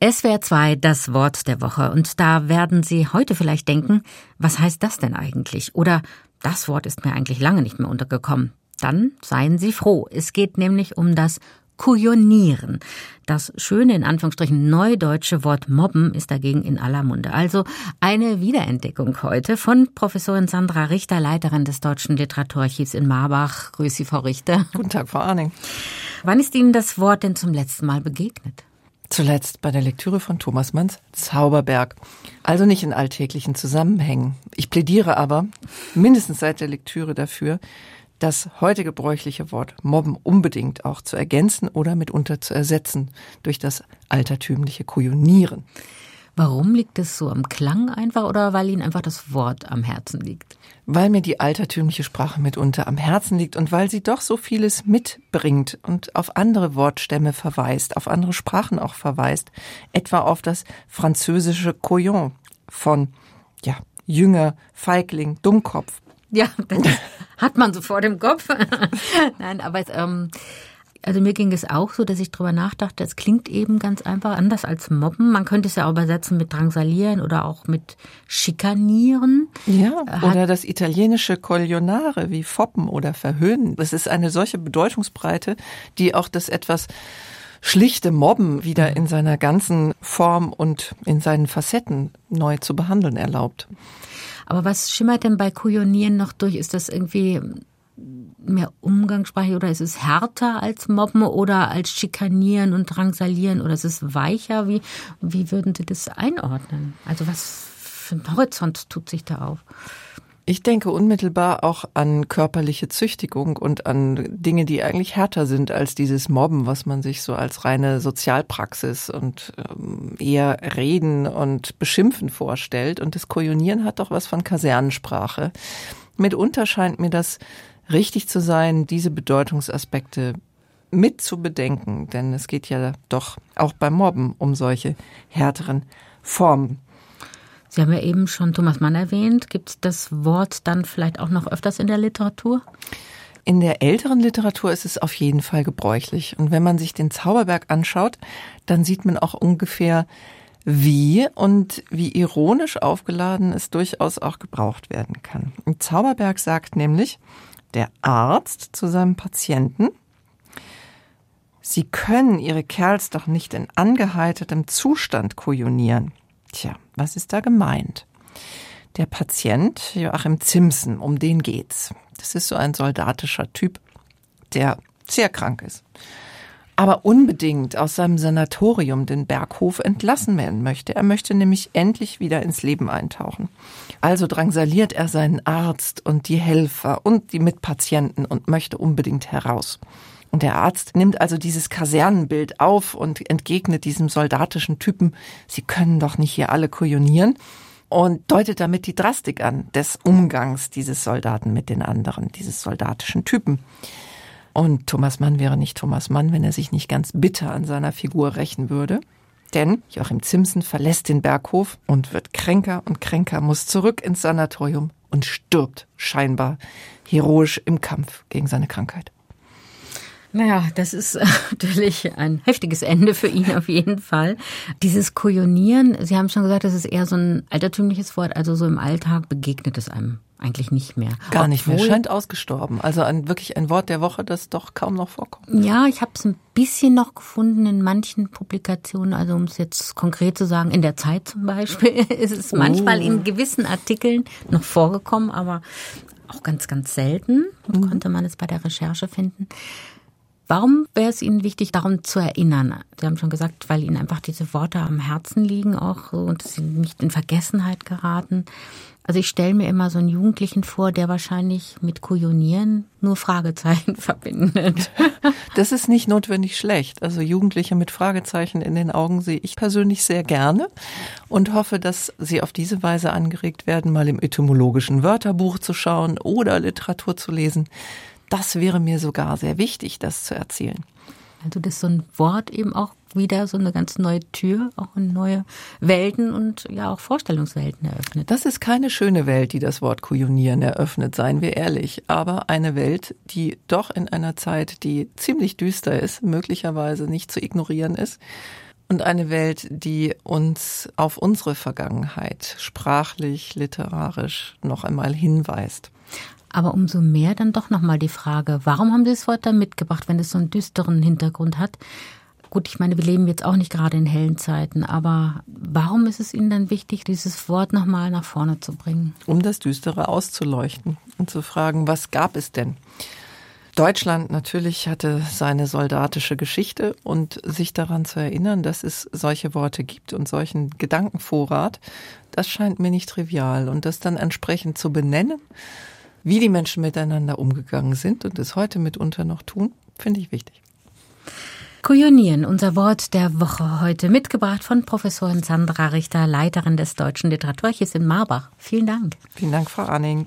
SWR 2, das Wort der Woche. Und da werden Sie heute vielleicht denken, was heißt das denn eigentlich? Oder das Wort ist mir eigentlich lange nicht mehr untergekommen. Dann seien Sie froh. Es geht nämlich um das Kujonieren. Das schöne, in Anführungsstrichen, neudeutsche Wort mobben ist dagegen in aller Munde. Also eine Wiederentdeckung heute von Professorin Sandra Richter, Leiterin des Deutschen Literaturarchivs in Marbach. Grüß Sie, Frau Richter. Guten Tag, Frau Arning. Wann ist Ihnen das Wort denn zum letzten Mal begegnet? Zuletzt bei der Lektüre von Thomas Manns Zauberberg. Also nicht in alltäglichen Zusammenhängen. Ich plädiere aber mindestens seit der Lektüre dafür, das heute gebräuchliche Wort mobben unbedingt auch zu ergänzen oder mitunter zu ersetzen durch das altertümliche Kujonieren. Warum liegt es so am Klang einfach oder weil Ihnen einfach das Wort am Herzen liegt? Weil mir die altertümliche Sprache mitunter am Herzen liegt und weil sie doch so vieles mitbringt und auf andere Wortstämme verweist, auf andere Sprachen auch verweist, etwa auf das französische Couillon von, ja, Jünger, Feigling, Dummkopf. Ja, das hat man so vor dem Kopf. Nein, aber ähm, also mir ging es auch so, dass ich drüber nachdachte, es klingt eben ganz einfach anders als mobben. Man könnte es ja auch übersetzen mit drangsalieren oder auch mit schikanieren. Ja, oder das italienische coglionare wie foppen oder verhöhnen. Das ist eine solche Bedeutungsbreite, die auch das etwas schlichte Mobben wieder in seiner ganzen Form und in seinen Facetten neu zu behandeln erlaubt. Aber was schimmert denn bei Kujonieren noch durch? Ist das irgendwie mehr umgangssprachlich oder ist es härter als Mobben oder als Schikanieren und Drangsalieren oder ist es weicher? Wie, wie würden Sie das einordnen? Also was für ein Horizont tut sich da auf? Ich denke unmittelbar auch an körperliche Züchtigung und an Dinge, die eigentlich härter sind als dieses Mobben, was man sich so als reine Sozialpraxis und ähm, eher Reden und Beschimpfen vorstellt. Und das Kojonieren hat doch was von Kasernensprache. Mitunter scheint mir das richtig zu sein, diese Bedeutungsaspekte mit zu bedenken, denn es geht ja doch auch beim Mobben um solche härteren Formen. Sie haben ja eben schon Thomas Mann erwähnt. Gibt es das Wort dann vielleicht auch noch öfters in der Literatur? In der älteren Literatur ist es auf jeden Fall gebräuchlich. Und wenn man sich den Zauberberg anschaut, dann sieht man auch ungefähr, wie und wie ironisch aufgeladen es durchaus auch gebraucht werden kann. Im Zauberberg sagt nämlich, der Arzt zu seinem Patienten, Sie können Ihre Kerls doch nicht in angeheitertem Zustand kujonieren. Tja, was ist da gemeint? Der Patient, Joachim Zimsen, um den geht's. Das ist so ein soldatischer Typ, der sehr krank ist aber unbedingt aus seinem Sanatorium, den Berghof, entlassen werden möchte. Er möchte nämlich endlich wieder ins Leben eintauchen. Also drangsaliert er seinen Arzt und die Helfer und die Mitpatienten und möchte unbedingt heraus. Und der Arzt nimmt also dieses Kasernenbild auf und entgegnet diesem soldatischen Typen, Sie können doch nicht hier alle kujonieren und deutet damit die Drastik an des Umgangs dieses Soldaten mit den anderen, dieses soldatischen Typen. Und Thomas Mann wäre nicht Thomas Mann, wenn er sich nicht ganz bitter an seiner Figur rächen würde. Denn Joachim Zimsen verlässt den Berghof und wird kränker und kränker, muss zurück ins Sanatorium und stirbt scheinbar heroisch im Kampf gegen seine Krankheit. Naja, das ist natürlich ein heftiges Ende für ihn auf jeden Fall. Dieses Kujonieren, Sie haben schon gesagt, das ist eher so ein altertümliches Wort, also so im Alltag begegnet es einem eigentlich nicht mehr. Gar Obwohl, nicht mehr, scheint ausgestorben. Also ein, wirklich ein Wort der Woche, das doch kaum noch vorkommt. Ja, ich habe es ein bisschen noch gefunden in manchen Publikationen, also um es jetzt konkret zu sagen, in der Zeit zum Beispiel ist es oh. manchmal in gewissen Artikeln noch vorgekommen, aber auch ganz, ganz selten mhm. konnte man es bei der Recherche finden. Warum wäre es Ihnen wichtig, darum zu erinnern? Sie haben schon gesagt, weil Ihnen einfach diese Worte am Herzen liegen auch und sie nicht in Vergessenheit geraten. Also ich stelle mir immer so einen Jugendlichen vor, der wahrscheinlich mit Kujonieren nur Fragezeichen verbindet. Das ist nicht notwendig schlecht. Also Jugendliche mit Fragezeichen in den Augen sehe ich persönlich sehr gerne und hoffe, dass sie auf diese Weise angeregt werden, mal im etymologischen Wörterbuch zu schauen oder Literatur zu lesen. Das wäre mir sogar sehr wichtig, das zu erzählen. Also dass so ein Wort eben auch wieder so eine ganz neue Tür, auch in neue Welten und ja auch Vorstellungswelten eröffnet. Das ist keine schöne Welt, die das Wort Kujonieren eröffnet, seien wir ehrlich, aber eine Welt, die doch in einer Zeit, die ziemlich düster ist, möglicherweise nicht zu ignorieren ist und eine Welt, die uns auf unsere Vergangenheit sprachlich, literarisch noch einmal hinweist. Aber umso mehr dann doch nochmal die Frage, warum haben Sie das Wort da mitgebracht, wenn es so einen düsteren Hintergrund hat? Gut, ich meine, wir leben jetzt auch nicht gerade in hellen Zeiten, aber warum ist es Ihnen dann wichtig, dieses Wort nochmal nach vorne zu bringen? Um das Düstere auszuleuchten und zu fragen, was gab es denn? Deutschland natürlich hatte seine soldatische Geschichte und sich daran zu erinnern, dass es solche Worte gibt und solchen Gedankenvorrat, das scheint mir nicht trivial. Und das dann entsprechend zu benennen, wie die Menschen miteinander umgegangen sind und es heute mitunter noch tun, finde ich wichtig. Kujonieren, unser Wort der Woche heute, mitgebracht von Professorin Sandra Richter, Leiterin des Deutschen Literaturarchivs in Marbach. Vielen Dank. Vielen Dank, Frau Arning.